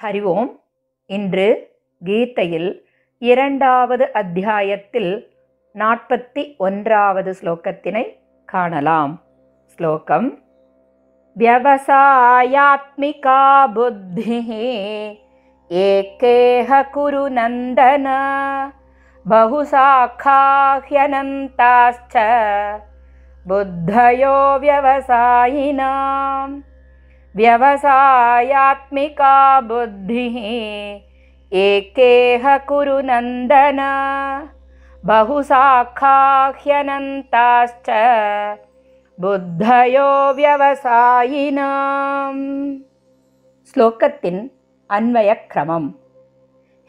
ஹரி ஓம் இன்று கீதையில் இரண்டாவது அத்தியாயத்தில் நாற்பத்தி ஒன்றாவது ஸ்லோகத்தினை காணலாம் ஸ்லோகம் व्यवसायात्मिका बुद्धिः एकेह कुरु नन्दन बहुशाखाह्यनन्ताश्च बुद्धयो व्यवसायिनां व्यवसायात्मिका बुद्धिः एकेह कुरु नन्दन बहुशाखाह्यनन्ताश्च புத்தயோ வியவசாயினாம் ஸ்லோகத்தின் அன்வய கிரமம்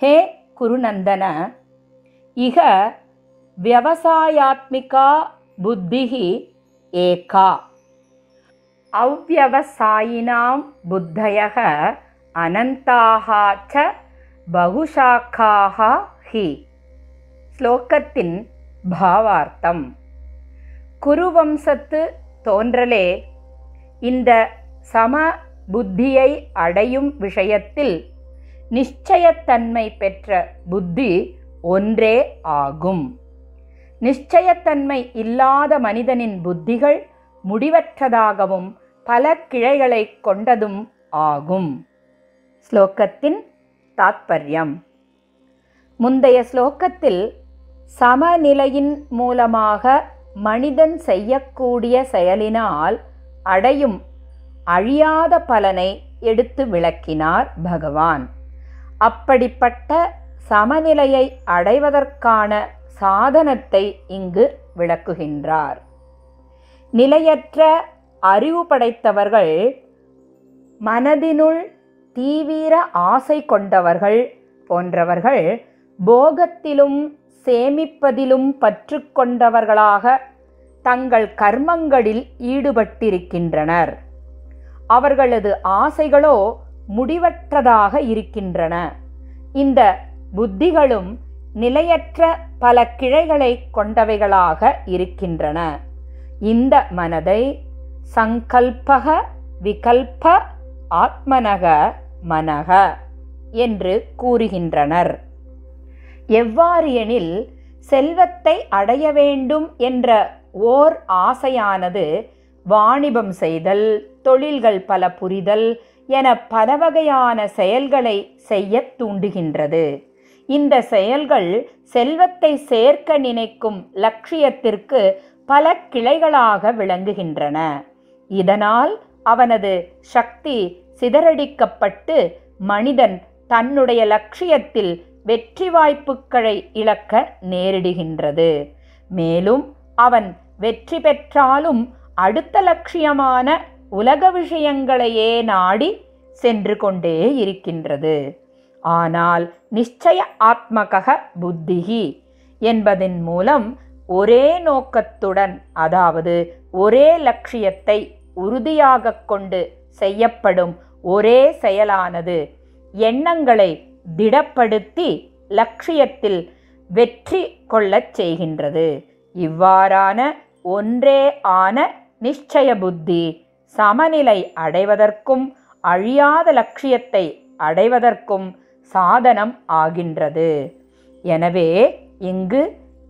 ஹே குருநந்தன இக வியவசாயாத்மிகா புத்திஹி ஏகா அவ்வவசாயினாம் புத்தயக அனந்தாக ச பகுஷாக்காக ஹி. ஸ்லோகத்தின் பாவார்த்தம். குருவம்சத்து தோன்றலே இந்த சம புத்தியை அடையும் விஷயத்தில் நிச்சயத்தன்மை பெற்ற புத்தி ஒன்றே ஆகும். நிச்சயத்தன்மை இல்லாத மனிதனின் புத்திகள் முடிவற்றதாகவும் பல கிளைகளை கொண்டதும் ஆகும். ஸ்லோகத்தின் தாத்பரியம். முந்தைய ஸ்லோகத்தில் சமநிலையின் மூலமாக மனிதன் செய்யக்கூடிய செயலினால் அடையும் அழியாத பலனை எடுத்து விளக்கினார் பகவான். அப்படிப்பட்ட சமநிலையை அடைவதற்கான சாதனத்தை இங்கு விளக்குகின்றார். நிலையற்ற அறிவு படைத்தவர்கள் மனதினுள் தீவிர ஆசை கொண்டவர்கள் போன்றவர்கள் போகத்திலும் சேமிப்பதிலும் பற்று கொண்டவர்களாக தங்கள் கர்மங்களில் ஈடுபட்டிருக்கின்றனர். அவர்களது ஆசைகளோ முடிவற்றதாக இருக்கின்றன. இந்த புத்திகளும் நிலையற்ற பல கிளைகளை கொண்டவைகளாக இருக்கின்றன. இந்த மனதை சங்கல்பக விகல்ப ஆத்மனக மனக என்று கூறுகின்றனர். எவ்வாறு எனில் செல்வத்தை அடைய வேண்டும் என்ற ஓர் ஆசையானது வாணிபம் செய்தல் தொழில்கள் பல புரிதல் என பல வகையான செயல்களை செய்ய தூண்டுகின்றது. இந்த செயல்கள் செல்வத்தை சேர்க்க நினைக்கும் லட்சியத்திற்கு பல கிளைகளாக விளங்குகின்றன. இதனால் அவனது சக்தி சிதறடிக்கப்பட்டு மனிதன் தன்னுடைய லட்சியத்தில் வெற்றி வாய்ப்புகளை இழக்க நேரிடுகின்றது. மேலும் அவன் வெற்றி பெற்றாலும் அடுத்த லட்சியமான உலக விஷயங்களையே நாடி சென்று கொண்டே இருக்கின்றது. ஆனால் நிச்சய ஆத்மக புத்திகி என்பதன் மூலம் ஒரே நோக்கத்துடன் அதாவது ஒரே லட்சியத்தை உறுதியாக கொண்டு செய்யப்படும் ஒரே செயலானது. எண்ணங்களை திடப்படுத்தி லட்சியத்தில் வெற்றி கொள்ளச் செய்கின்றது. இவ்வாறான ஒன்றே ஆன நிச்சய புத்தி சமநிலை அடைவதற்கும் அழியாத லட்சியத்தை அடைவதற்கும் சாதனம் ஆகின்றது. எனவே இங்கு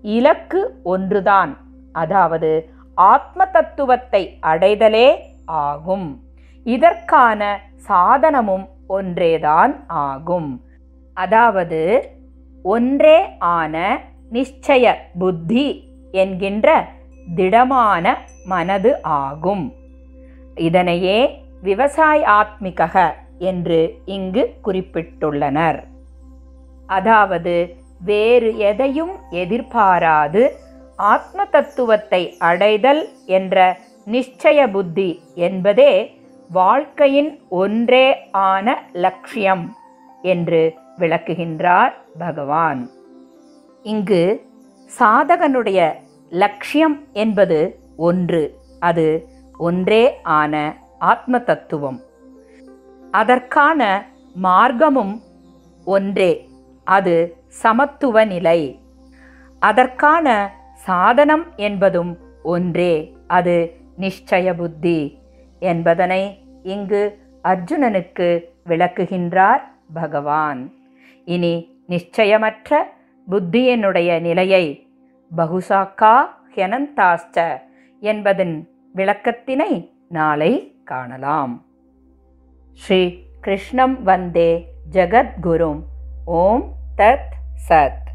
இலக்கு ஒன்றுதான். அதாவது ஆத்ம தத்துவத்தை அடைதலே ஆகும். இதற்கான சாதனமும் ஒன்றேதான் ஆகும். அதாவது ஒன்றே ஆன நிச்சய புத்தி என்கின்ற திடமான மனது ஆகும். இதனையே விவசாய ஆத்மிகக என்று இங்கு குறிப்பிட்டுள்ளனர். அதாவது வேறு எதையும் எதிர்பாராது ஆத்ம தத்துவத்தை அடைதல் என்ற நிச்சய புத்தி என்பதே வாழ்க்கையின் ஒன்றே ஆன லட்சியம் என்று விளக்குகின்றார் பகவான். இங்கு சாதகனுடைய லட்சியம் என்பது ஒன்று அது ஒன்றே ஆன ஆத்ம தத்துவம் அதற்கான மார்க்கமும் ஒன்றே அது சமத்துவ நிலை. அதற்கான சாதனம் என்பதும் ஒன்றே அது நிச்சய புத்தி. என்பதனை இங்கு அர்ஜுனனுக்கு விளக்குகின்றார் பகவான். இனி நிச்சயமற்ற புத்தியினுடைய நிலையை பகுசாக்கா ஹெனந்தாஸ்ட என்பதன் விளக்கத்தினை நாளை காணலாம். ஸ்ரீ கிருஷ்ணம் வந்தே ஜகத்குரும். ஓம் தத் சத்.